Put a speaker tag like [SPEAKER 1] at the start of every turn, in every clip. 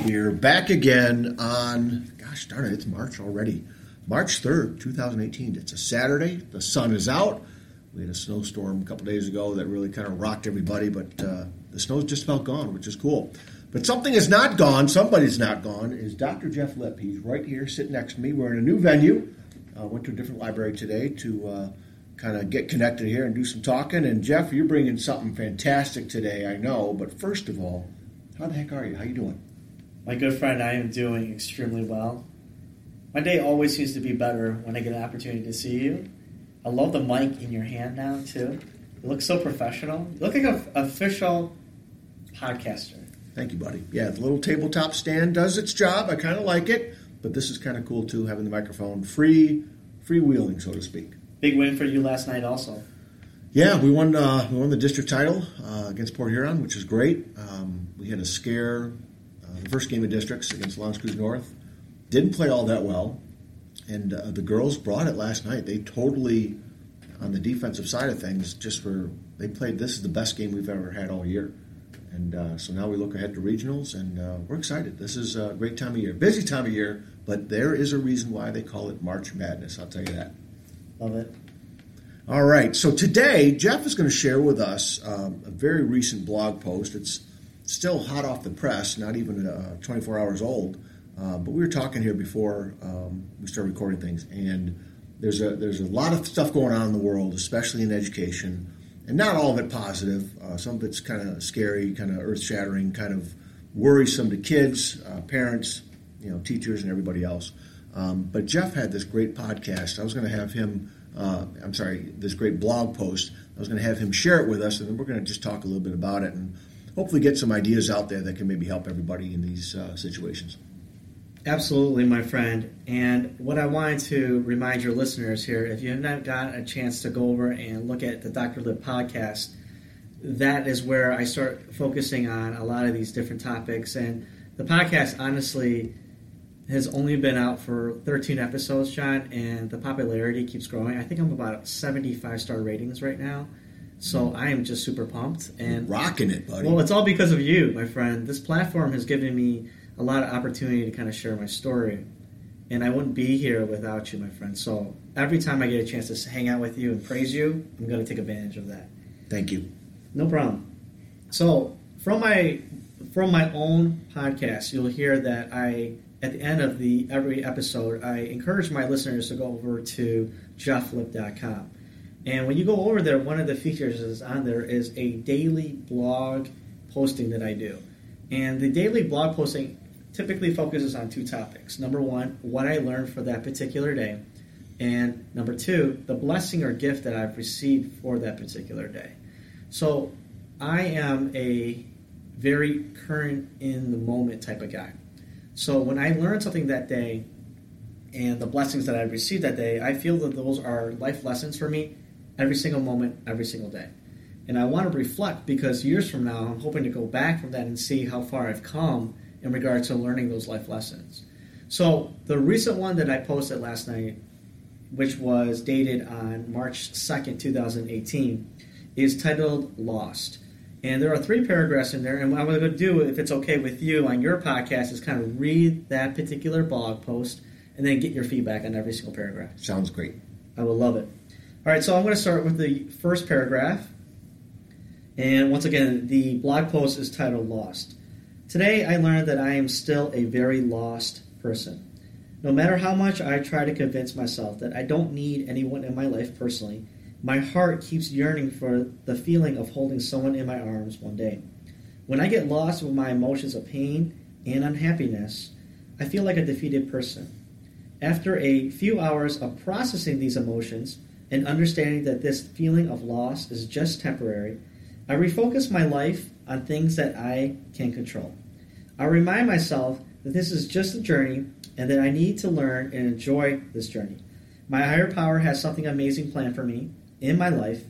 [SPEAKER 1] here, back again on, gosh darn it, it's March already. March 3rd, 2018. It's a Saturday. The sun is out. We had a snowstorm a couple days ago that really kind of rocked everybody, but uh, the snow's just about gone, which is cool. But something is not gone, somebody's not gone, is Dr. Jeff Lipp. He's right here sitting next to me. We're in a new venue. Uh, went to a different library today to uh, kind of get connected here and do some talking. And Jeff, you're bringing something fantastic today, I know. But first of all, how the heck are you? How you doing?
[SPEAKER 2] My good friend, I am doing extremely well. My day always seems to be better when I get an opportunity to see you. I love the mic in your hand now too. You look so professional. You look like an official podcaster.
[SPEAKER 1] Thank you, buddy. Yeah, the little tabletop stand does its job. I kind of like it, but this is kind of cool too, having the microphone free, freewheeling, so to speak.
[SPEAKER 2] Big win for you last night, also.
[SPEAKER 1] Yeah, we won. Uh, we won the district title uh, against Port Huron, which is great. Um, we had a scare the first game of districts against L'Anse Creuse North. Didn't play all that well, and uh, the girls brought it last night. They totally, on the defensive side of things, just were they played. This is the best game we've ever had all year, and uh, so now we look ahead to regionals, and uh, we're excited. This is a great time of year, busy time of year, but there is a reason why they call it March Madness. I'll tell you that.
[SPEAKER 2] Love it.
[SPEAKER 1] All right. So today, Jeff is going to share with us um, a very recent blog post. It's still hot off the press, not even uh, 24 hours old. Uh, but we were talking here before um, we started recording things, and there's a there's a lot of stuff going on in the world, especially in education, and not all of it positive. Uh, some of it's kind of scary, kind of earth shattering, kind of worrisome to kids, uh, parents, you know, teachers, and everybody else. Um, but Jeff had this great podcast. I was going to have him. Uh, I'm sorry, this great blog post. I was going to have him share it with us, and then we're going to just talk a little bit about it and hopefully get some ideas out there that can maybe help everybody in these uh, situations.
[SPEAKER 2] Absolutely, my friend. And what I wanted to remind your listeners here if you have not got a chance to go over and look at the Dr. Lipp podcast, that is where I start focusing on a lot of these different topics. And the podcast, honestly, has only been out for 13 episodes, John, and the popularity keeps growing. I think I'm about 75 star ratings right now. So I am just super pumped and
[SPEAKER 1] You're rocking it, buddy.
[SPEAKER 2] Well, it's all because of you, my friend. This platform has given me a lot of opportunity to kind of share my story. And I wouldn't be here without you, my friend. So every time I get a chance to hang out with you and praise you, I'm going to take advantage of that.
[SPEAKER 1] Thank you.
[SPEAKER 2] No problem. So from my from my own podcast, you'll hear that I at the end of the every episode, I encourage my listeners to go over to jefflipp.com. And when you go over there, one of the features is on there is a daily blog posting that I do. And the daily blog posting typically focuses on two topics. Number one, what I learned for that particular day. And number two, the blessing or gift that I've received for that particular day. So I am a very current in the moment type of guy. So when I learn something that day and the blessings that I received that day, I feel that those are life lessons for me every single moment, every single day. And I want to reflect because years from now, I'm hoping to go back from that and see how far I've come in regards to learning those life lessons. So the recent one that I posted last night, which was dated on March 2nd, 2018, is titled Lost. And there are three paragraphs in there. And what I'm going to do, if it's okay with you on your podcast, is kind of read that particular blog post and then get your feedback on every single paragraph.
[SPEAKER 1] Sounds great.
[SPEAKER 2] I will love it. All right, so I'm going to start with the first paragraph. And once again, the blog post is titled Lost. Today, I learned that I am still a very lost person. No matter how much I try to convince myself that I don't need anyone in my life personally, my heart keeps yearning for the feeling of holding someone in my arms one day. When I get lost with my emotions of pain and unhappiness, I feel like a defeated person. After a few hours of processing these emotions and understanding that this feeling of loss is just temporary, I refocus my life on things that I can control. I remind myself that this is just a journey and that I need to learn and enjoy this journey. My higher power has something amazing planned for me in my life,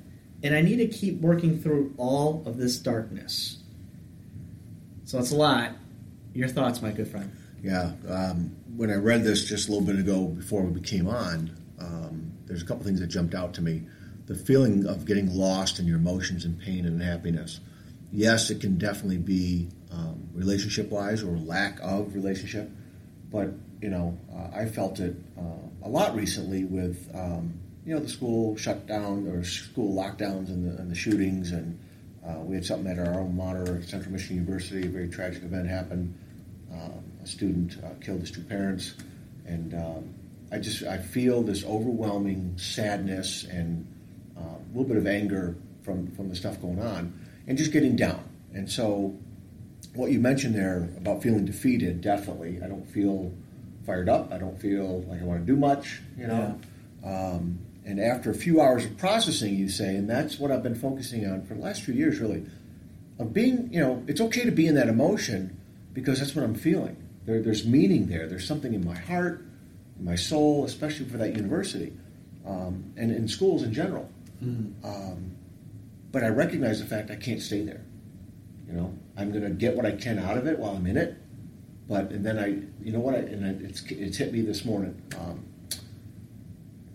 [SPEAKER 2] and I need to keep working through all of this darkness. So it's a lot. Your thoughts, my good friend.
[SPEAKER 1] Yeah. Um, when I read this just a little bit ago before we came on, um, there's a couple things that jumped out to me. The feeling of getting lost in your emotions and pain and happiness. Yes, it can definitely be um, relationship wise or lack of relationship. But you know, uh, I felt it uh, a lot recently with um, you know the school shutdown or school lockdowns and the, and the shootings, and uh, we had something at our alma mater, at Central Michigan University. A very tragic event happened. Um, a student uh, killed his two parents, and um, I just I feel this overwhelming sadness and uh, a little bit of anger from from the stuff going on, and just getting down. And so, what you mentioned there about feeling defeated, definitely, I don't feel fired up. I don't feel like I want to do much, you know. Yeah. Um, and after a few hours of processing, you say, and that's what I've been focusing on for the last few years, really, of being, you know, it's okay to be in that emotion because that's what I'm feeling. There, there's meaning there. There's something in my heart, my soul, especially for that university, um, and in schools in general. Mm-hmm. Um, but I recognize the fact I can't stay there. You know, I'm going to get what I can out of it while I'm in it. But and then I, you know what, I, and it's it's hit me this morning. Um,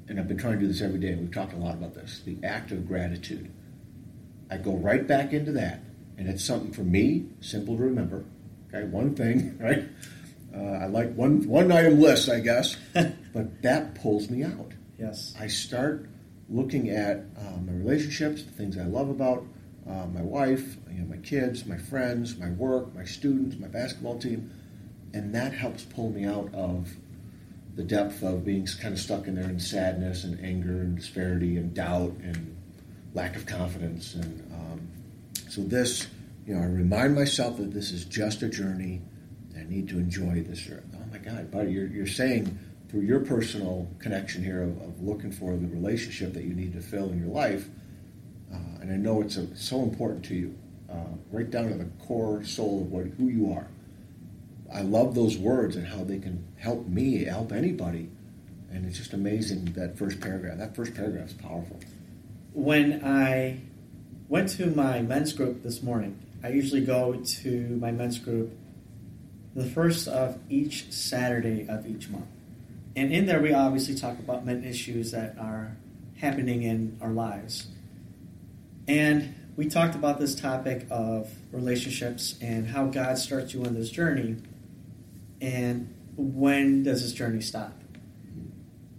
[SPEAKER 1] and I've been trying to do this every day. We've talked a lot about this. The act of gratitude. I go right back into that, and it's something for me simple to remember. Okay, one thing, right? Uh, I like one one item list, I guess, but that pulls me out.
[SPEAKER 2] Yes,
[SPEAKER 1] I start looking at uh, my relationships, the things I love about uh, my wife, you know, my kids, my friends, my work, my students, my basketball team, and that helps pull me out of the depth of being kind of stuck in there in sadness and anger and disparity and doubt and lack of confidence. And um, so this, you know, I remind myself that this is just a journey. I need to enjoy this. Oh my God, buddy, you're, you're saying through your personal connection here of, of, looking for the relationship that you need to fill in your life, uh, and I know it's a, so important to you, uh, right down to the core soul of what who you are. I love those words and how they can help me, help anybody, and it's just amazing that first paragraph. That first paragraph is powerful.
[SPEAKER 2] When I went to my men's group this morning, I usually go to my men's group the first of each Saturday of each month. And in there, we obviously talk about men issues that are happening in our lives. And we talked about this topic of relationships and how God starts you on this journey. And when does this journey stop?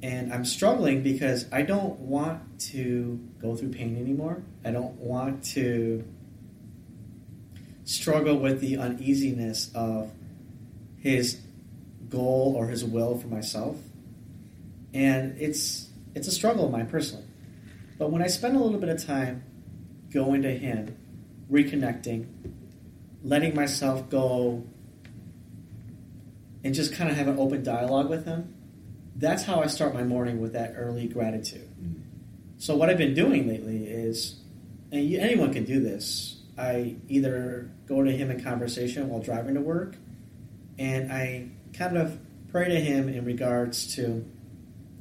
[SPEAKER 2] And I'm struggling because I don't want to go through pain anymore. I don't want to struggle with the uneasiness of his goal or his will for myself. And it's it's a struggle of mine personally. But when I spend a little bit of time going to him, reconnecting, letting myself go and just kind of have an open dialogue with him, that's how I start my morning with that early gratitude. So what I've been doing lately is, and anyone can do this. I either go to him in conversation while driving to work, and I kind of pray to Him in regards to,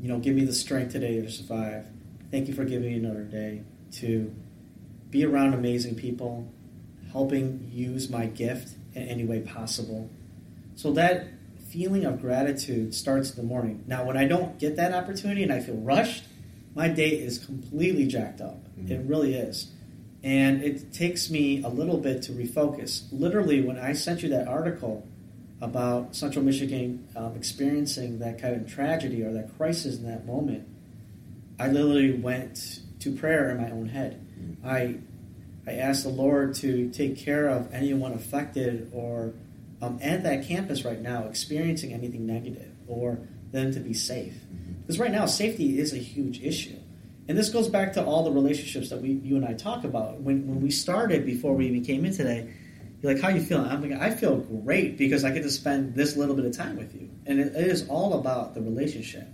[SPEAKER 2] you know, give me the strength today to survive. Thank you for giving me another day to be around amazing people, helping use my gift in any way possible. So that feeling of gratitude starts in the morning. Now, when I don't get that opportunity and I feel rushed, my day is completely jacked up. Mm-hmm. It really is. And it takes me a little bit to refocus. Literally, when I sent you that article, about Central Michigan um, experiencing that kind of tragedy or that crisis in that moment, I literally went to prayer in my own head. Mm-hmm. I I asked the Lord to take care of anyone affected or um, at that campus right now experiencing anything negative or them to be safe. Mm-hmm. Because right now, safety is a huge issue. And this goes back to all the relationships that we, you and I talk about. When, when we started, before we even came in today, you're like, how you feeling? I'm like, I feel great because I get to spend this little bit of time with you. And it, it is all about the relationship.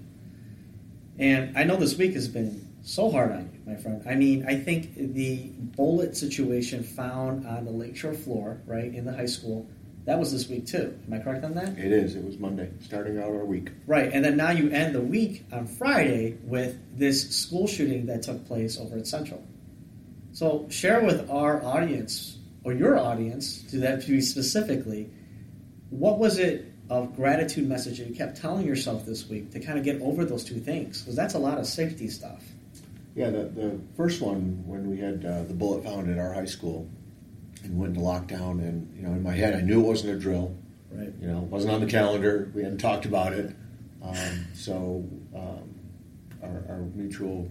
[SPEAKER 2] And I know this week has been so hard on you, my friend. I mean, I think the bullet situation found on the lakeshore floor, right, in the high school, that was this week too. Am I correct on that?
[SPEAKER 1] It is. It was Monday, starting out our week.
[SPEAKER 2] Right. And then now you end the week on Friday with this school shooting that took place over at Central. So share with our audience or your audience, to that to be specifically, what was it of gratitude message that you kept telling yourself this week to kind of get over those two things? Because that's a lot of safety stuff.
[SPEAKER 1] Yeah, the, the first one, when we had uh, the bullet found at our high school, and went into lockdown. And you know, in my head, I knew it wasn't a drill.
[SPEAKER 2] Right.
[SPEAKER 1] You know, it wasn't on the calendar. We hadn't talked about it. Um, so um, our, our, mutual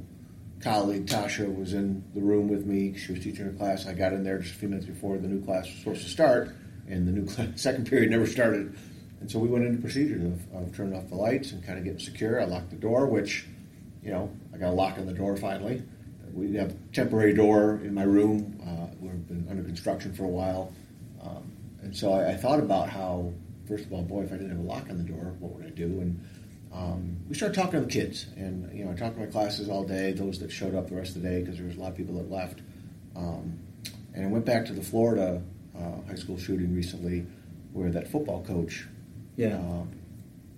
[SPEAKER 1] colleague Tasha was in the room with me. She was teaching her class. I got in there just a few minutes before the new class was supposed to start, and the new second period never started. And so we went into procedures of, of turning off the lights and kind of getting secure. I locked the door, which, you know, I got a lock on the door finally. We have a temporary door in my room. Uh, we've been under construction for a while. Um, and so I, I, thought about how, first of all, boy, if I didn't have a lock on the door, what would I do? And um, we started talking to the kids. And, you know, I talked to my classes all day, those that showed up the rest of the day, because there was a lot of people that left. Um, and I went back to the Florida uh, high school shooting recently where that football coach
[SPEAKER 2] yeah. Uh,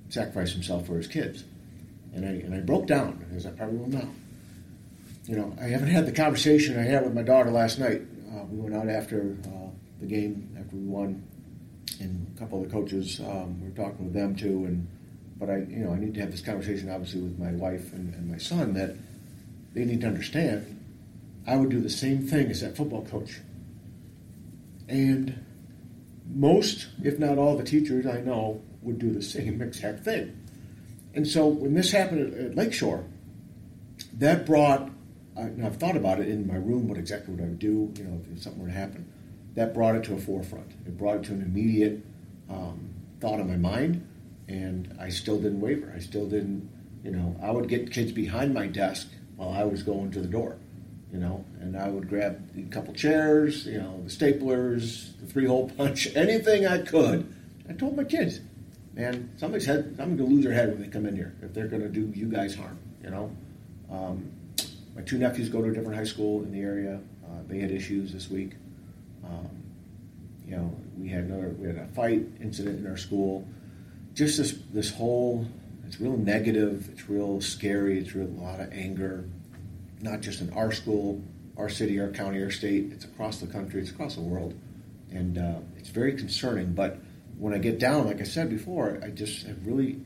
[SPEAKER 1] sacrificed himself for his kids. And I, and I broke down, as I probably will now. You know, I haven't had the conversation I had with my daughter last night. Uh, we went out after uh, the game, after we won, and a couple of the coaches, um, we were talking with them too. And But I, you know, I need to have this conversation, obviously, with my wife and, and my son that they need to understand I would do the same thing as that football coach. And most, if not all, the teachers I know would do the same exact thing. And so when this happened at, Lakeshore, that brought, and I've thought about it in my room, what exactly would I do, you know, if something were to happen. That brought it to a forefront. It brought it to an immediate um, thought in my mind, and I still didn't waver. I still didn't, you know, I would get kids behind my desk while I was going to the door you know, and I would grab a couple chairs, you know, the staplers, the three hole punch, anything I could. I told my kids, man, somebody's head, I'm to lose their head when they come in here if they're going to do you guys harm, you know. Um, my two nephews go to a different high school in the area. Uh, they had issues this week. Um, you know, we had another, we had a fight incident in our school. Just this, this whole, it's real negative. It's real scary. It's real a lot of anger not just in our school, our city, our county, our state. It's across the country. It's across the world, and uh, it's very concerning. But when I get down, like I said before, I just have really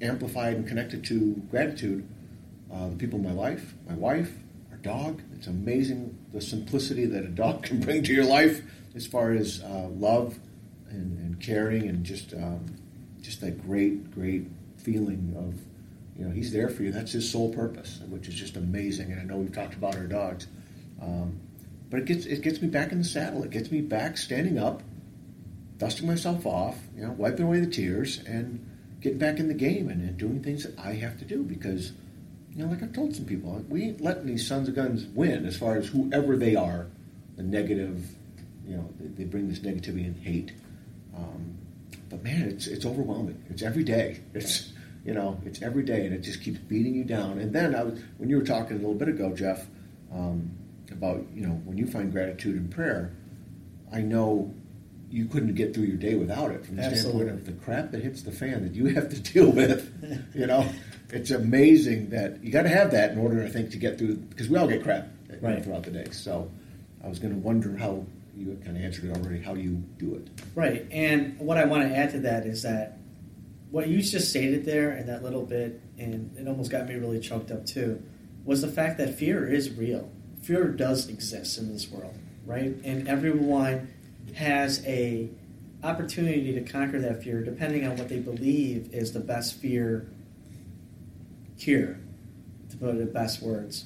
[SPEAKER 1] amplified and connected to gratitude. Uh, the people in my life, my wife, our dog. It's amazing the simplicity that a dog can bring to your life as far as uh, love and, and, caring and just um, just that great, great feeling of you know, he's there for you. That's his sole purpose, which is just amazing. And I know we've talked about our dogs, um, but it gets it gets me back in the saddle. It gets me back standing up, dusting myself off, you know, wiping away the tears, and getting back in the game and, and doing things that I have to do because, you know, like I've told some people, we ain't letting these sons of guns win as far as whoever they are, the negative, you know, they, they bring this negativity and hate. Um, but man, it's it's overwhelming. It's every day. It's you know, it's every day, and it just keeps beating you down. And then I was, when you were talking a little bit ago, Jeff, um, about you know when you find gratitude in prayer, I know you couldn't get through your day without it. From the
[SPEAKER 2] Absolutely.
[SPEAKER 1] standpoint of the crap that hits the fan that you have to deal with, you know, it's amazing that you got to have that in order, I think, to get through because we all get crap right. throughout the day. So I was going to wonder how you kind of answered it already. How you do it?
[SPEAKER 2] Right, and what I want to add to that is that what you just stated there and that little bit, and it almost got me really choked up too, was the fact that fear is real. Fear does exist in this world, right? And everyone has a opportunity to conquer that fear depending on what they believe is the best fear cure, to put it in the best words.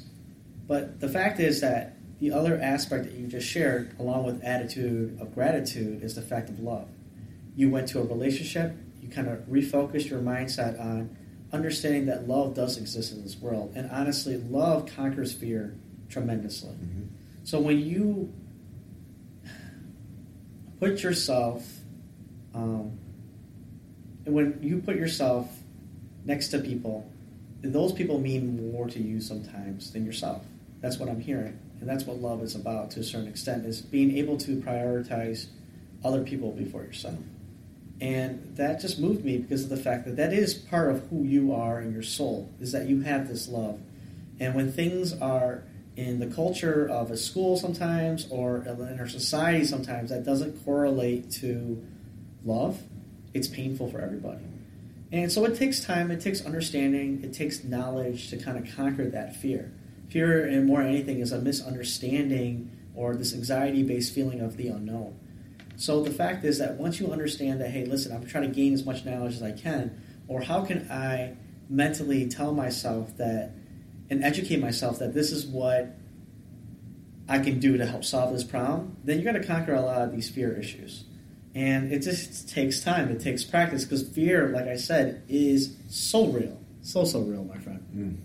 [SPEAKER 2] But the fact is that the other aspect that you just shared, along with attitude of gratitude, is the fact of love. You went to a relationship, you kind of refocused your mindset on understanding that love does exist in this world. And honestly, love conquers fear tremendously. Mm-hmm. So when you put yourself, um, when you put yourself next to people, those people mean more to you sometimes than yourself. That's what I'm hearing. And that's what love is about to a certain extent, is being able to prioritize other people before yourself. And that just moved me because of the fact that that is part of who you are in your soul, is that you have this love. And when things are in the culture of a school sometimes or in our society sometimes that doesn't correlate to love, it's painful for everybody. And so it takes time, it takes understanding, it takes knowledge to kind of conquer that fear. Fear, and more than anything, is a misunderstanding or this anxiety based feeling of the unknown. So the fact is that once you understand that, hey, listen, I'm trying to gain as much knowledge as I can, or how can I mentally tell myself that and educate myself that this is what I can do to help solve this problem, then you're going to conquer a lot of these fear issues. And it just takes time, it takes practice because fear, like I said, is so real. So, so real, my friend. Mm.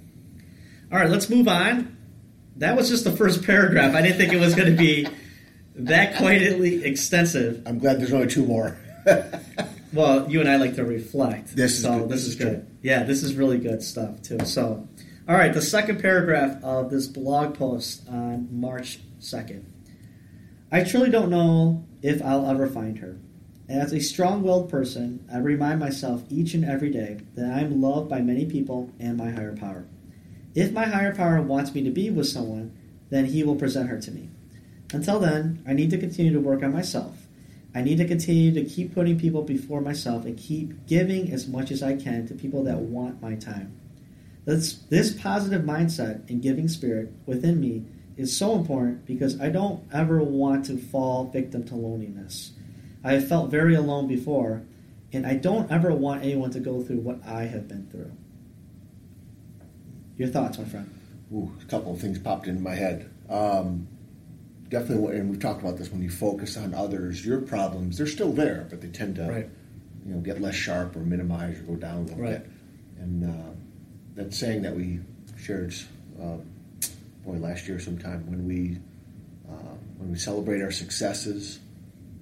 [SPEAKER 2] All right, let's move on. That was just the first paragraph. I didn't think it was going to be that quite extensive.
[SPEAKER 1] I'm glad there's only two more.
[SPEAKER 2] well, you and I like to reflect.
[SPEAKER 1] This
[SPEAKER 2] so
[SPEAKER 1] is
[SPEAKER 2] this,
[SPEAKER 1] this
[SPEAKER 2] is good. Yeah, this is really good stuff too. So, all right, the second paragraph of this blog post on March second. I truly don't know if I'll ever find her. As a strong-willed person, I remind myself each and every day that I am loved by many people and my higher power. If my higher power wants me to be with someone, then he will present her to me. Until then, I need to continue to work on myself. I need to continue to keep putting people before myself and keep giving as much as I can to people that want my time. This, this positive mindset and giving spirit within me is so important because I don't ever want to fall victim to loneliness. I have felt very alone before, and I don't ever want anyone to go through what I have been through. Your thoughts, my friend?
[SPEAKER 1] Ooh, a couple of things popped into my head. Um, definitely, and we've talked about this. When you focus on others, your problems they're still there, but they tend to,
[SPEAKER 2] right.
[SPEAKER 1] you know, get less sharp or minimize or go down a little
[SPEAKER 2] right.
[SPEAKER 1] bit. And uh, that saying that we shared, uh, boy, last year sometime when we uh, when we celebrate our successes,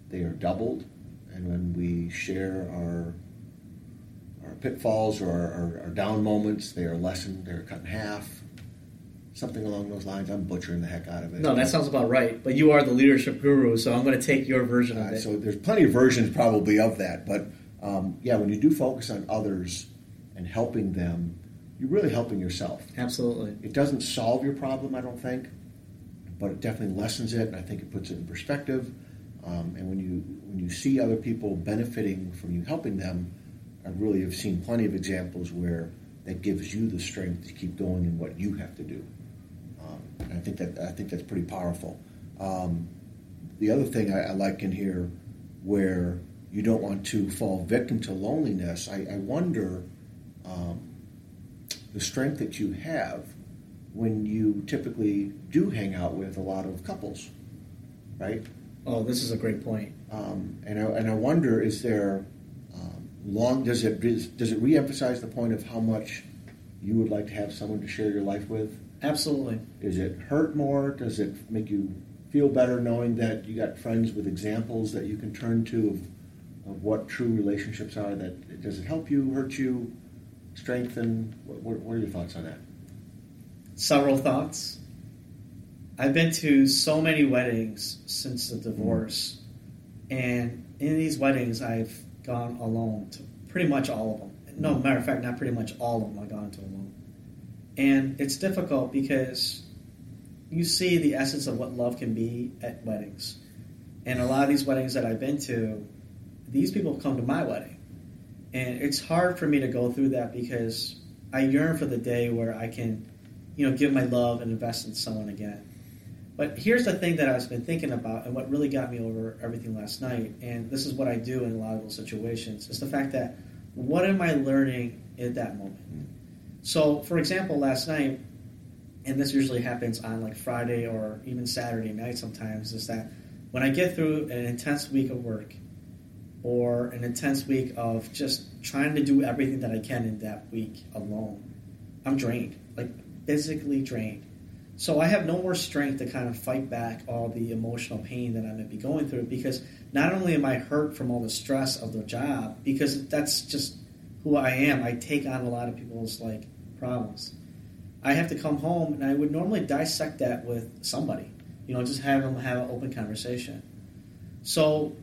[SPEAKER 1] they are doubled, and when we share our our pitfalls or our, our, down moments, they are lessened. They're cut in half something along those lines. I'm butchering the heck out of it.
[SPEAKER 2] No, that sounds about right. But you are the leadership guru, so I'm going to take your version of
[SPEAKER 1] Uh,
[SPEAKER 2] it.
[SPEAKER 1] so there's plenty of versions probably of that, but um, yeah, when you do focus on others and helping them, you're really helping yourself.
[SPEAKER 2] Absolutely.
[SPEAKER 1] It doesn't solve your problem, I don't think, but it definitely lessens it, and I think it puts it in perspective. Um, and when you when you see other people benefiting from you helping them, I really have seen plenty of examples where that gives you the strength to keep going in what you have to do. Um, and I think that I think that's pretty powerful. Um, the other thing I, I, like in here, where you don't want to fall victim to loneliness, I, I wonder um, the strength that you have when you typically do hang out with a lot of couples, right?
[SPEAKER 2] Oh, this is a great point.
[SPEAKER 1] Um, and I, and I wonder, is there long? Does it does it reemphasize the point of how much you would like to have someone to share your life with?
[SPEAKER 2] Absolutely.
[SPEAKER 1] Does it hurt more? Does it make you feel better knowing that you got friends with examples that you can turn to of, of what true relationships are? That does it help you, hurt you, strengthen? What, what are your thoughts on that?
[SPEAKER 2] Several thoughts. I've been to so many weddings since the divorce, mm-hmm. and in these weddings, I've gone alone to pretty much all of them. No, matter of fact, not pretty much all of them I've gone to alone. And it's difficult because you see the essence of what love can be at weddings. And a lot of these weddings that I've been to, these people come to my wedding. And it's hard for me to go through that because I yearn for the day where I can, you know, give my love and invest in someone again. But here's the thing that I've been thinking about and what really got me over everything last night, and this is what I do in a lot of those situations, is the fact that what am I learning at that moment? So, for example, last night, and this usually happens on like Friday or even Saturday night sometimes, is that when I get through an intense week of work or an intense week of just trying to do everything that I can in that week alone, I'm drained, like physically drained. So I have no more strength to kind of fight back all the emotional pain that I might be going through because not only am I hurt from all the stress of the job, because that's just who I am. I take on a lot of people's like problems. I have to come home and I would normally dissect that with somebody, you know, just have them have an open conversation. So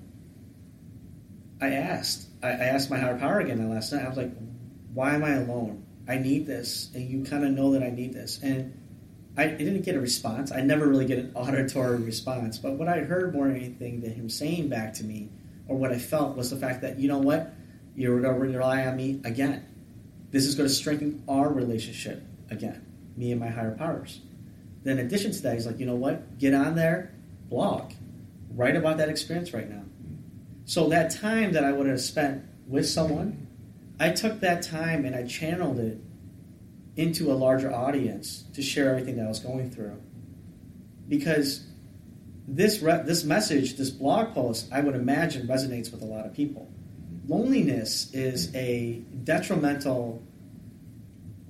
[SPEAKER 2] I asked, I, asked my higher power again last night. I was like, why am I alone? I need this, and you kind of know that I need this, and I didn't get a response. I never really get an auditory response, but what I heard more than anything than him saying back to me, or what I felt, was the fact that you know what, you're going to rely on me again. This is going to strengthen our relationship again, me and my higher powers. Then, in addition to that, he's like, you know what, get on there blog, write about that experience right now. So that time that I would have spent with someone, I took that time and I channeled it into a larger audience to share everything that I was going through. Because this re- this message, this blog post, I would imagine resonates with a lot of people. Loneliness is a detrimental,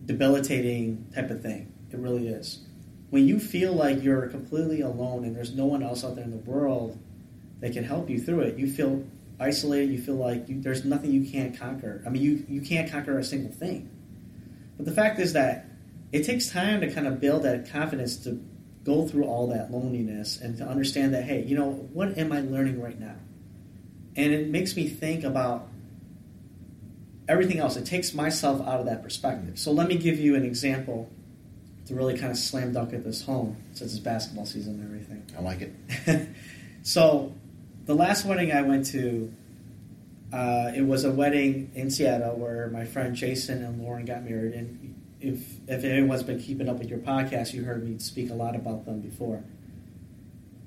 [SPEAKER 2] debilitating type of thing. It really is. When you feel like you're completely alone and there's no one else out there in the world that can help you through it, you feel isolated. You feel like you, there's nothing you can't conquer. I mean, you you can't conquer a single thing. But the fact is that it takes time to kind of build that confidence to go through all that loneliness and to understand that, hey, you know, what am I learning right now? And it makes me think about everything else. It takes myself out of that perspective. So let me give you an example to really kind of slam dunk at this home since it's basketball season and everything.
[SPEAKER 1] I like
[SPEAKER 2] it. so the last wedding I went to, uh, it was a wedding in Seattle where my friend Jason and Lauren got married. And if if anyone's been keeping up with your podcast, you heard me speak a lot about them before.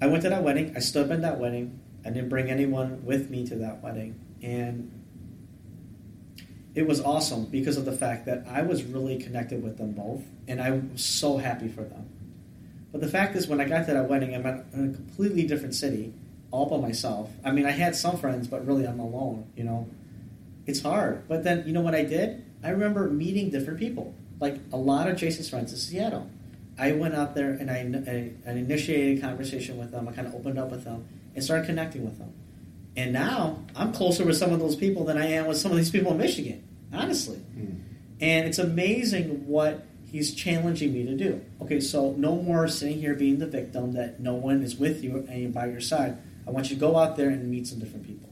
[SPEAKER 2] I went to that wedding. I stood at that wedding. I didn't bring anyone with me to that wedding, and it was awesome because of the fact that I was really connected with them both, and I was so happy for them. But the fact is, when I got to that wedding, I'm in a completely different city, all by myself. I mean, I had some friends, but really I'm alone. You know, it's hard. But then, you know what I did? I remember meeting different people like a lot of Jason's friends in Seattle. I went out there and I, I, I initiated a conversation with them. I kind of opened up with them and started connecting with them. And now I'm closer with some of those people than I am with some of these people in Michigan, honestly. Mm. And it's amazing what he's challenging me to do. Okay, so no more sitting here being the victim that no one is with you and by your side. I want you to go out there and meet some different people.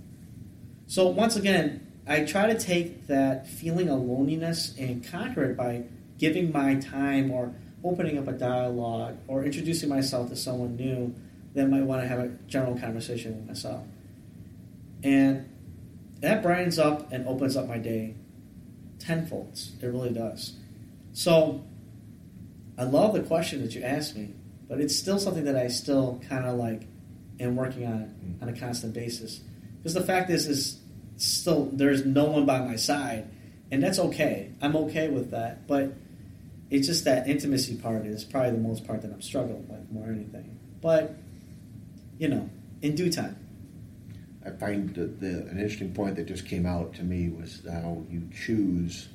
[SPEAKER 2] So once again, I try to take that feeling of loneliness and conquer it by giving my time or opening up a dialogue or introducing myself to someone new that might want to have a general conversation with myself. And that brightens up and opens up my day tenfold. It really does. So I love the question that you asked me, but it's still something that I still kind of like am working on mm. on a constant basis. Because the fact is, is still there's no one by my side, and that's okay. I'm okay with that, but it's just that intimacy part is probably the most part that I'm struggling with more than anything. But you know, in due time.
[SPEAKER 1] I find that the, an interesting point that just came out to me was how you choose.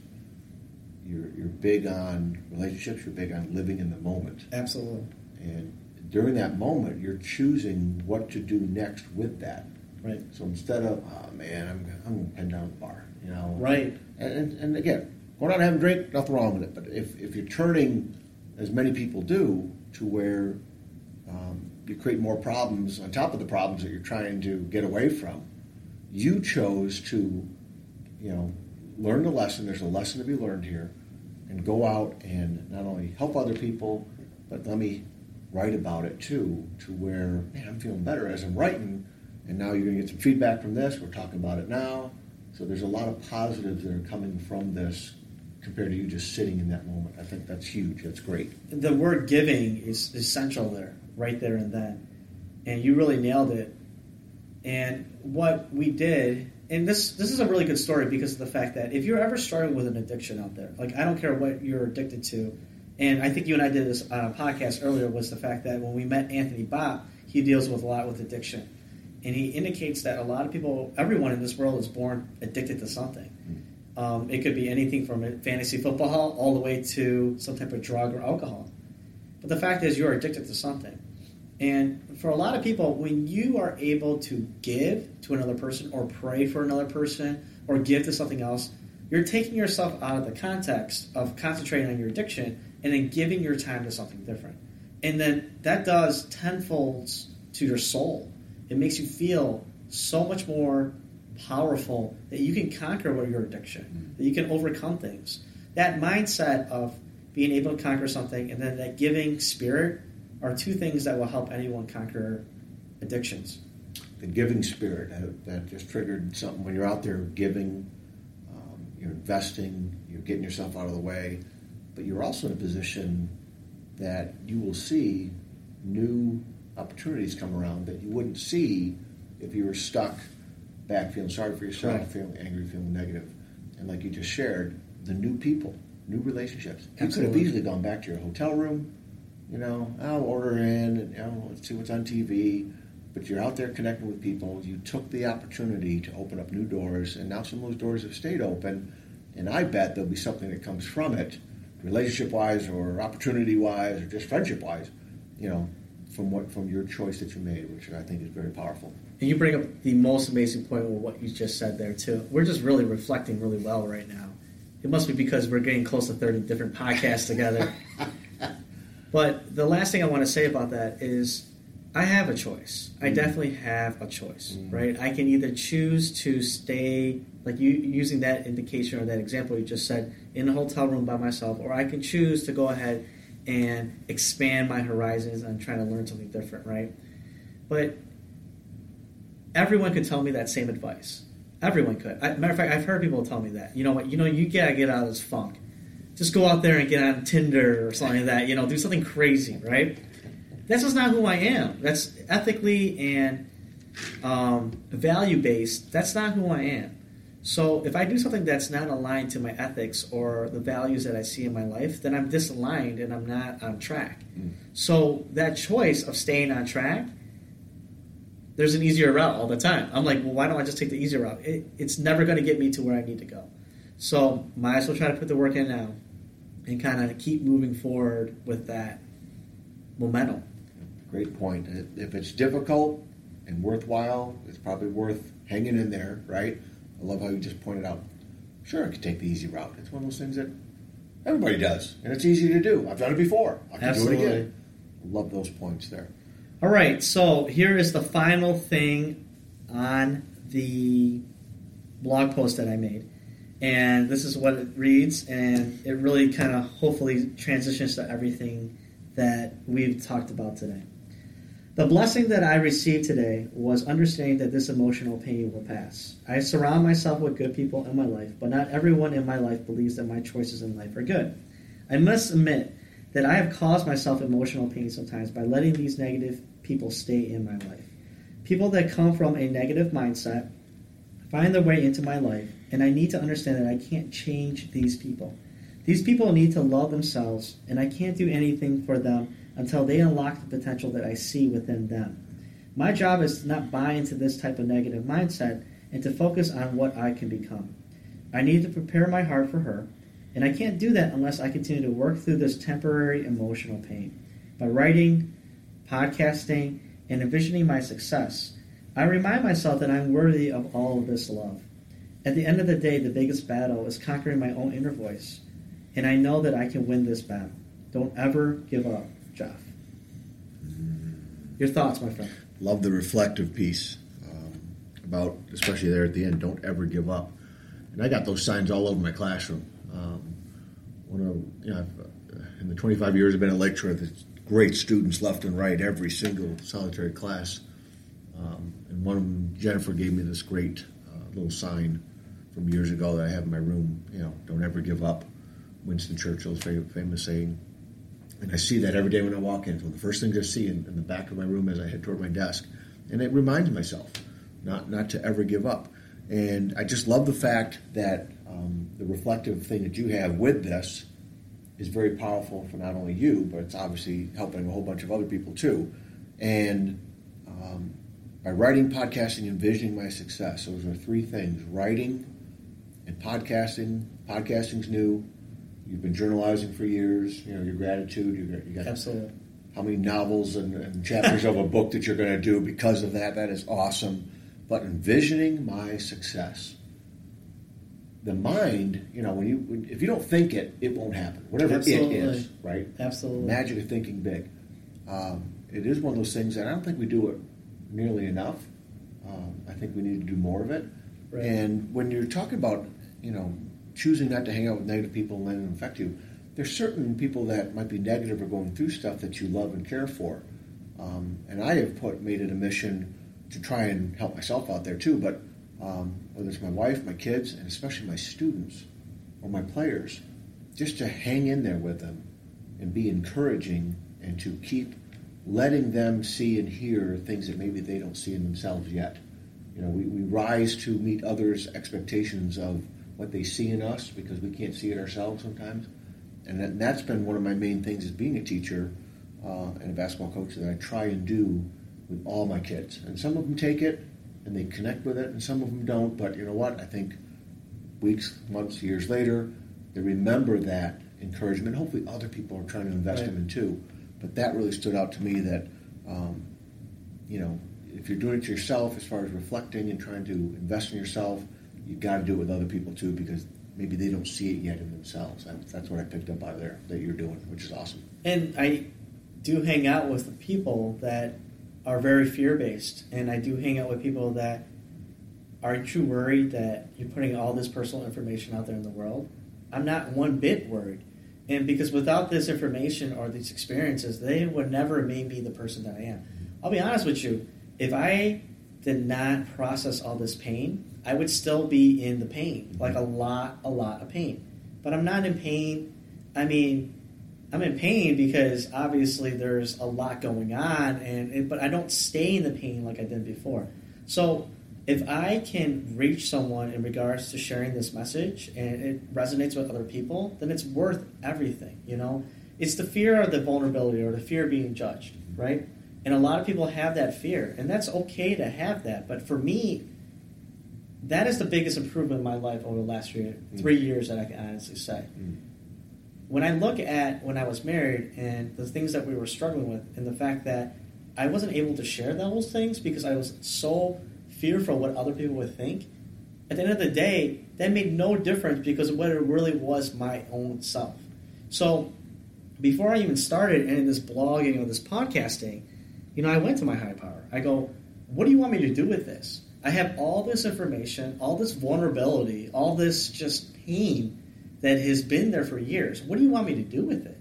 [SPEAKER 1] You're, you're big on relationships. You're big on living in the moment.
[SPEAKER 2] Absolutely.
[SPEAKER 1] And during that moment, you're choosing what to do next with that.
[SPEAKER 2] Right.
[SPEAKER 1] So instead of, oh man, I'm, I'm going to pen down the bar, you know.
[SPEAKER 2] Right.
[SPEAKER 1] And, and, and again, going out and having a drink, nothing wrong with it. But if, if you're turning, as many people do, to where um, you create more problems on top of the problems that you're trying to get away from, you chose to, you know, learn the lesson. There's a lesson to be learned here, and go out and not only help other people, but let me write about it too, to where man, I'm feeling better as I'm writing. And now you're going to get some feedback from this. We're talking about it now. So there's a lot of positives that are coming from this compared to you just sitting in that moment. I think that's huge. That's great.
[SPEAKER 2] The word giving is essential there, right there and then. And you really nailed it. And what we did, and this this is a really good story because of the fact that if you're ever struggling with an addiction out there, like I don't care what you're addicted to, and I think you and I did this on a podcast earlier, was the fact that when we met Anthony Bopp, he deals with a lot with addiction. And he indicates that a lot of people, everyone in this world is born addicted to something. Um, it could be anything from a fantasy football all the way to some type of drug or alcohol. But the fact is, you're addicted to something. And for a lot of people, when you are able to give to another person or pray for another person or give to something else, you're taking yourself out of the context of concentrating on your addiction and then giving your time to something different. And then that does tenfolds to your soul. It makes you feel so much more powerful that you can conquer what your addiction, mm-hmm. that you can overcome things. That mindset of being able to conquer something and then that giving spirit are two things that will help anyone conquer addictions.
[SPEAKER 1] The giving spirit that, that just triggered something when you're out there giving, you're investing, you're getting yourself out of the way, but you're also in a position that you will see new opportunities come around that you wouldn't see if you were stuck back feeling sorry for yourself,
[SPEAKER 2] Right.
[SPEAKER 1] feeling angry, feeling negative. And like you just shared, the new people, new relationships. You could have easily gone back to your hotel room, you know, I'll order in and you know, let's see what's on TV. But you're out there connecting with people. You took the opportunity to open up new doors, and now some of those doors have stayed open. And I bet there'll be something that comes from it, relationship wise, or opportunity wise, or just friendship wise, you know, from what from your choice that you made, which I think is very powerful.
[SPEAKER 2] And you bring up the most amazing point with what you just said there too. We're just really reflecting really well right now. It must be because we're getting close to thirty different podcasts together. but the last thing I want to say about that is, I have a choice. I definitely have a choice,
[SPEAKER 1] Mhm.
[SPEAKER 2] right? I can either choose to stay, like you using that indication or that example you just said, in a hotel room by myself, or I can choose to go ahead and expand my horizons and try to learn something different, right? But everyone could tell me that same advice. Everyone could. I, matter of fact, I've heard people tell me that. You know what? You know, you gotta get out of this funk. Just go out there and get on Tinder or something like that. You know, do something crazy, right? That's just not who I am. That's ethically and um, value based. That's not who I am. So if I do something that's not aligned to my ethics or the values that I see in my life, then I'm disaligned and I'm not on track.
[SPEAKER 1] Mm.
[SPEAKER 2] So that choice of staying on track, there's an easier route all the time. I'm like, well, why don't I just take the easier route? It, it's never going to get me to where I need to go. So might as well try to put the work in now and kind of keep moving forward with that momentum.
[SPEAKER 1] Great point. If it's difficult and worthwhile, it's probably worth hanging in there, right? I love how you just pointed out. Sure, I could take the easy route. It's one of those things that everybody does, and it's easy to do. I've done it before. I can
[SPEAKER 2] Absolutely.
[SPEAKER 1] do it again. Love those points there.
[SPEAKER 2] All right, so here is the final thing on the blog post that I made. And this is what it reads, and it really kind of hopefully transitions to everything that we've talked about today. The blessing that I received today was understanding that this emotional pain will pass. I surround myself with good people in my life, but not everyone in my life believes that my choices in life are good. I must admit that I have caused myself emotional pain sometimes by letting these negative people stay in my life. People that come from a negative mindset find their way into my life, and I need to understand that I can't change these people. These people need to love themselves, and I can't do anything for them until they unlock the potential that I see within them. My job is to not buy into this type of negative mindset and to focus on what I can become. I need to prepare my heart for her, and I can't do that unless I continue to work through this temporary emotional pain. By writing, podcasting, and envisioning my success, I remind myself that I'm worthy of all of this love. At the end of the day, the biggest battle is conquering my own inner voice, and I know that I can win this battle. Don't ever give up, Jeff. Your thoughts, my friend?
[SPEAKER 1] Love the reflective piece um, about, especially there at the end. Don't ever give up. And I got those signs all over my classroom. Um, one of you know, I've, uh, in the 25 years I've been a lecturer, there's great students left and right, every single solitary class. Um, and one of them, Jennifer, gave me this great uh, little sign from years ago that I have in my room. You know, don't ever give up. Winston Churchill's famous saying. And I see that every day when I walk in. It's one of the first things I see in, in the back of my room as I head toward my desk. And it reminds myself not, not to ever give up. And I just love the fact that um, the reflective thing that you have with this is very powerful for not only you, but it's obviously helping a whole bunch of other people too. And um, by writing, podcasting, and envisioning my success, those are three things writing and podcasting. Podcasting's new. You've been journalizing for years. You know your gratitude. You got, you got
[SPEAKER 2] Absolutely.
[SPEAKER 1] how many novels and, and chapters of a book that you're going to do because of that. That is awesome. But envisioning my success, the mind, you know, when you when, if you don't think it, it won't happen. Whatever
[SPEAKER 2] Absolutely.
[SPEAKER 1] it is, right?
[SPEAKER 2] Absolutely.
[SPEAKER 1] Magic of thinking big. Um, it is one of those things that I don't think we do it nearly enough. Um, I think we need to do more of it.
[SPEAKER 2] Right.
[SPEAKER 1] And when you're talking about, you know, choosing not to hang out with negative people and letting them affect you, there's certain people that might be negative or going through stuff that you love and care for. Um, and I have put made it a mission to try and help myself out there too. But um, whether it's my wife, my kids, and especially my students or my players, just to hang in there with them and be encouraging and to keep letting them see and hear things that maybe they don't see in themselves yet. You know, we, we rise to meet others' expectations of what they see in us because we can't see it ourselves sometimes. And that, that's been one of my main things as being a teacher uh, and a basketball coach that I try and do with all my kids. And some of them take it and they connect with it, and some of them don't. But you know what? I think weeks, months, years later, they remember that encouragement. Hopefully, other people are trying to invest right. them in too. But that really stood out to me that, um, you know, if you're doing it to yourself, as far as reflecting and trying to invest in yourself, you got to do it with other people too, because maybe they don't see it yet in themselves. That's what I picked up out of there that you're doing, which is awesome.
[SPEAKER 2] And I do hang out with the people that are very fear based, and I do hang out with people that aren't you worried that you're putting all this personal information out there in the world? I'm not one bit worried. And because without this information or these experiences, they would never made me the person that I am. I'll be honest with you, if I did not process all this pain, I would still be in the pain, mm-hmm. like a lot, a lot of pain. But I'm not in pain. I mean, I'm in pain because obviously there's a lot going on, and it, but I don't stay in the pain like I did before. So if I can reach someone in regards to sharing this message and it resonates with other people, then it's worth everything. You know, it's the fear of the vulnerability or the fear of being judged, right? And a lot of people have that fear, and that's okay to have that. But for me, that is the biggest improvement in my life over the last three, mm. three years that I can honestly say. Mm. When I look at when I was married and the things that we were struggling with, and the fact that I wasn't able to share those things because I was so fearful of what other people would think, at the end of the day, that made no difference because of what it really was my own self. So before I even started any of this blogging or this podcasting, you know, I went to my high power. I go, what do you want me to do with this? I have all this information, all this vulnerability, all this just pain that has been there for years. What do you want me to do with it?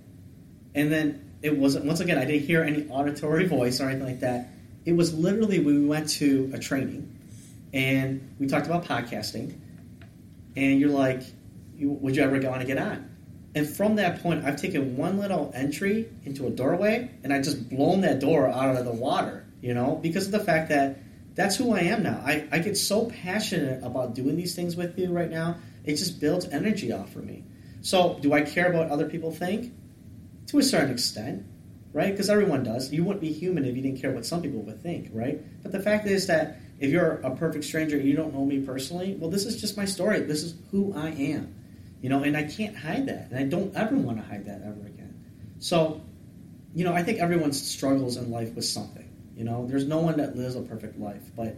[SPEAKER 2] And then it wasn't, once again, I didn't hear any auditory voice or anything like that. It was literally we went to a training and we talked about podcasting, and you're like, would you ever want to get on? And from that point, I've taken one little entry into a doorway, and I just blown that door out of the water, you know, because of the fact that that's who I am now. I, I get so passionate about doing these things with you right now. It just builds energy off for me. So, do I care about what other people think? To a certain extent, right? Because everyone does. You wouldn't be human if you didn't care what some people would think, right? But the fact is that if you're a perfect stranger and you don't know me personally, well, this is just my story. This is who I am, you know, and I can't hide that, and I don't ever want to hide that ever again. So, you know, I think everyone struggles in life with something. You know, there's no one that lives a perfect life, but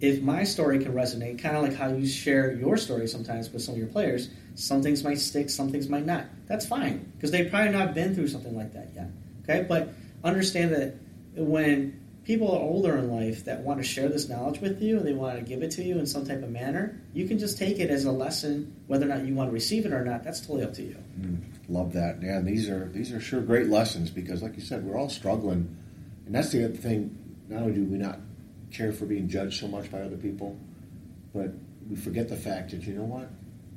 [SPEAKER 2] if my story can resonate, kind of like how you share your story sometimes with some of your players, some things might stick, some things might not. That's fine because they've probably not been through something like that yet. Okay, but understand that when people are older in life that want to share this knowledge with you and they want to give it to you in some type of manner, you can just take it as a lesson, whether or not you want to receive it or not. That's totally up to you.
[SPEAKER 1] Mm, love that. Yeah, these are these are sure great lessons because, like you said, we're all struggling, and that's the other thing. Not only do we not care for being judged so much by other people, but we forget the fact that you know what,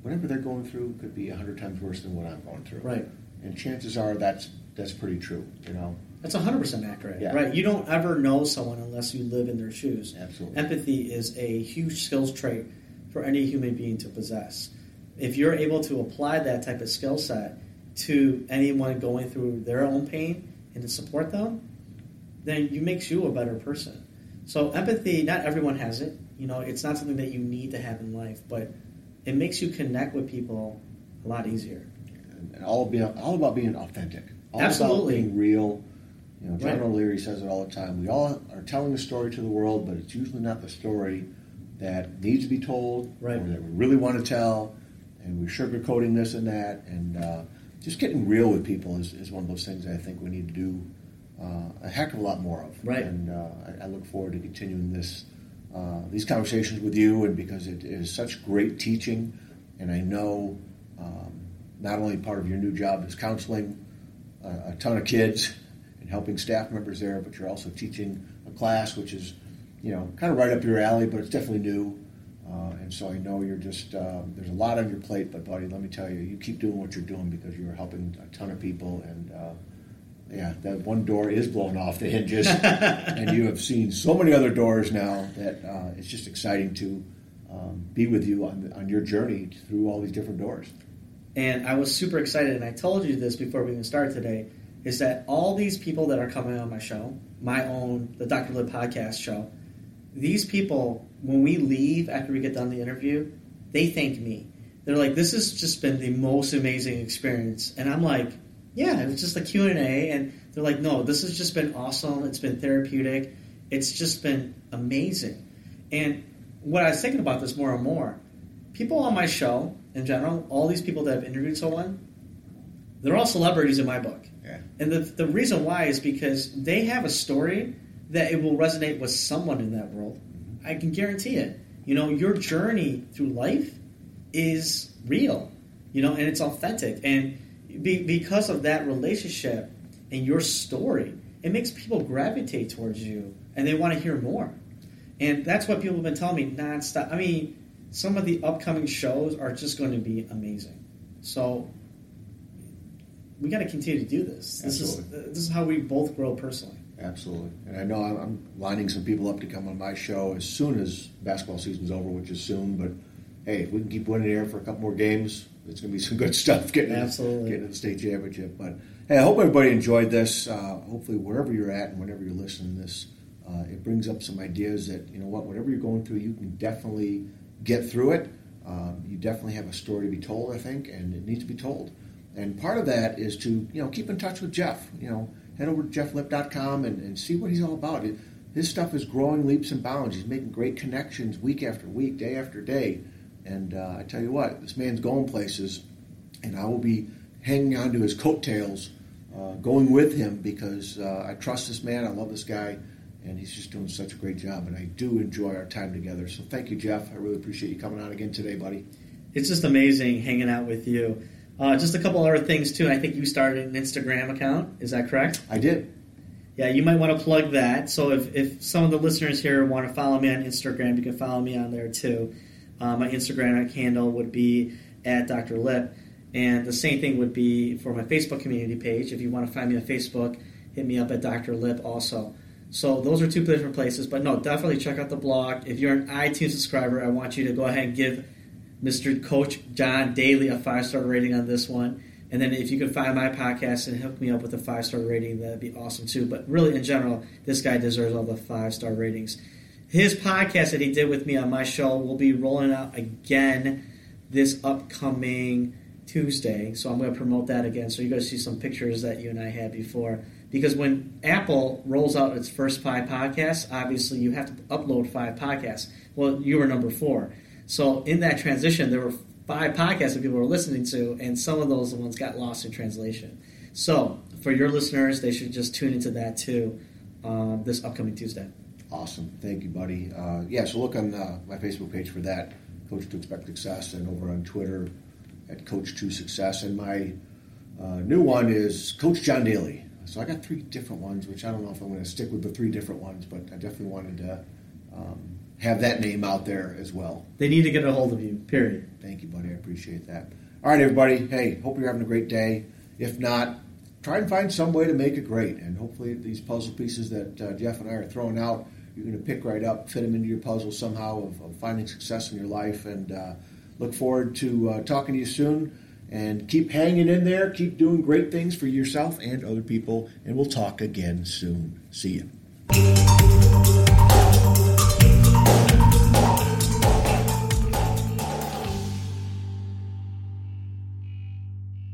[SPEAKER 1] whatever they're going through could be a hundred times worse than what I'm going through.
[SPEAKER 2] Right.
[SPEAKER 1] And chances are that's that's pretty true. You know.
[SPEAKER 2] That's 100% accurate. Yeah. Right. You don't ever know someone unless you live in their shoes.
[SPEAKER 1] Absolutely.
[SPEAKER 2] Empathy is a huge skills trait for any human being to possess. If you're able to apply that type of skill set to anyone going through their own pain and to support them, then you makes you a better person. So empathy, not everyone has it. You know, it's not something that you need to have in life, but it makes you connect with people a lot easier.
[SPEAKER 1] And all, be, all about being authentic. All
[SPEAKER 2] Absolutely.
[SPEAKER 1] about being real you know, John right. O'Leary says it all the time. We all are telling a story to the world, but it's usually not the story that needs to be told
[SPEAKER 2] right.
[SPEAKER 1] or that we really want to tell. And we're sugarcoating this and that. And uh, just getting real with people is, is one of those things that I think we need to do uh, a heck of a lot more of.
[SPEAKER 2] Right.
[SPEAKER 1] And uh, I, I, look forward to continuing this uh, these conversations with you, and because it is such great teaching, and I know um, not only part of your new job is counseling a, a ton of kids and helping staff members there, but you're also teaching a class which is, you know, kind of right up your alley, but it's definitely new. Uh, and so I know you're just, uh, there's a lot on your plate, but buddy, let me tell you, you keep doing what you're doing because you're helping a ton of people. And uh, yeah, that one door is blown off the hinges, and you have seen so many other doors now that uh, it's just exciting to um, be with you on, on your journey through all these different doors.
[SPEAKER 2] And I was super excited, and I told you this before we even started today, is that all these people that are coming on my show, my own, the Dr. Lip podcast show, these people, when we leave after we get done the interview, they thank me. They're like, "This has just been the most amazing experience," and I'm like, "Yeah, it was just a Q and A," and they're like, "No, this has just been awesome. It's been therapeutic. It's just been amazing." And what I was thinking about this more and more, people on my show in general, all these people that I've interviewed so on, they're all celebrities in my book.
[SPEAKER 1] Yeah.
[SPEAKER 2] And the, the reason why is because they have a story that it will resonate with someone in that world. I can guarantee it. You know, your journey through life is real, you know, and it's authentic. And be, because of that relationship and your story, it makes people gravitate towards you and they want to hear more. And that's what people have been telling me nonstop. I mean, some of the upcoming shows are just going to be amazing. So we got to continue to do this. This is
[SPEAKER 1] Absolutely.
[SPEAKER 2] Uh, this is how we both grow personally.
[SPEAKER 1] Absolutely. And I know I'm, I'm lining some people up to come on my show as soon as basketball season's over, which is soon. But hey, if we can keep winning here for a couple more games, it's going to be some good stuff getting,
[SPEAKER 2] Absolutely.
[SPEAKER 1] getting to the state championship. But hey, I hope everybody enjoyed this. Uh, hopefully, wherever you're at and whenever you're listening to this, uh, it brings up some ideas that, you know what, whatever you're going through, you can definitely get through it. Um, you definitely have a story to be told, I think, and it needs to be told. And part of that is to, you know, keep in touch with Jeff. You know, head over to jefflip.com and, and see what he's all about. It, his stuff is growing leaps and bounds. He's making great connections week after week, day after day. And uh, I tell you what, this man's going places, and I will be hanging on to his coattails, uh, going with him because uh, I trust this man. I love this guy, and he's just doing such a great job. And I do enjoy our time together. So thank you, Jeff. I really appreciate you coming on again today, buddy.
[SPEAKER 2] It's just amazing hanging out with you. Uh, just a couple other things too. I think you started an Instagram account. Is that correct?
[SPEAKER 1] I did.
[SPEAKER 2] Yeah, you might want to plug that. So if, if some of the listeners here want to follow me on Instagram, you can follow me on there too. Uh, my Instagram handle would be at Dr. Lip. And the same thing would be for my Facebook community page. If you want to find me on Facebook, hit me up at Dr. Lip also. So those are two different places. But no, definitely check out the blog. If you're an iTunes subscriber, I want you to go ahead and give Mr. Coach John Daly a five star rating on this one. And then if you can find my podcast and hook me up with a five star rating, that'd be awesome too. But really, in general, this guy deserves all the five star ratings. His podcast that he did with me on my show will be rolling out again this upcoming Tuesday. So I'm going to promote that again. So you're going to see some pictures that you and I had before. Because when Apple rolls out its first five podcasts, obviously you have to upload five podcasts. Well, you were number four. So in that transition, there were five podcasts that people were listening to, and some of those ones got lost in translation. So for your listeners, they should just tune into that too uh, this upcoming Tuesday.
[SPEAKER 1] Awesome. Thank you, buddy. Uh, yeah, so look on uh, my Facebook page for that, Coach to Expect Success, and over on Twitter at Coach to Success. And my uh, new one is Coach John Daly. So I got three different ones, which I don't know if I'm going to stick with the three different ones, but I definitely wanted to um, have that name out there as well.
[SPEAKER 2] They need to get a hold of you, period.
[SPEAKER 1] Thank you, buddy. I appreciate that. All right, everybody. Hey, hope you're having a great day. If not, try and find some way to make it great. And hopefully, these puzzle pieces that uh, Jeff and I are throwing out, you're going to pick right up, fit them into your puzzle somehow of, of finding success in your life. And uh, look forward to uh, talking to you soon. And keep hanging in there. Keep doing great things for yourself and other people. And we'll talk again soon. See you.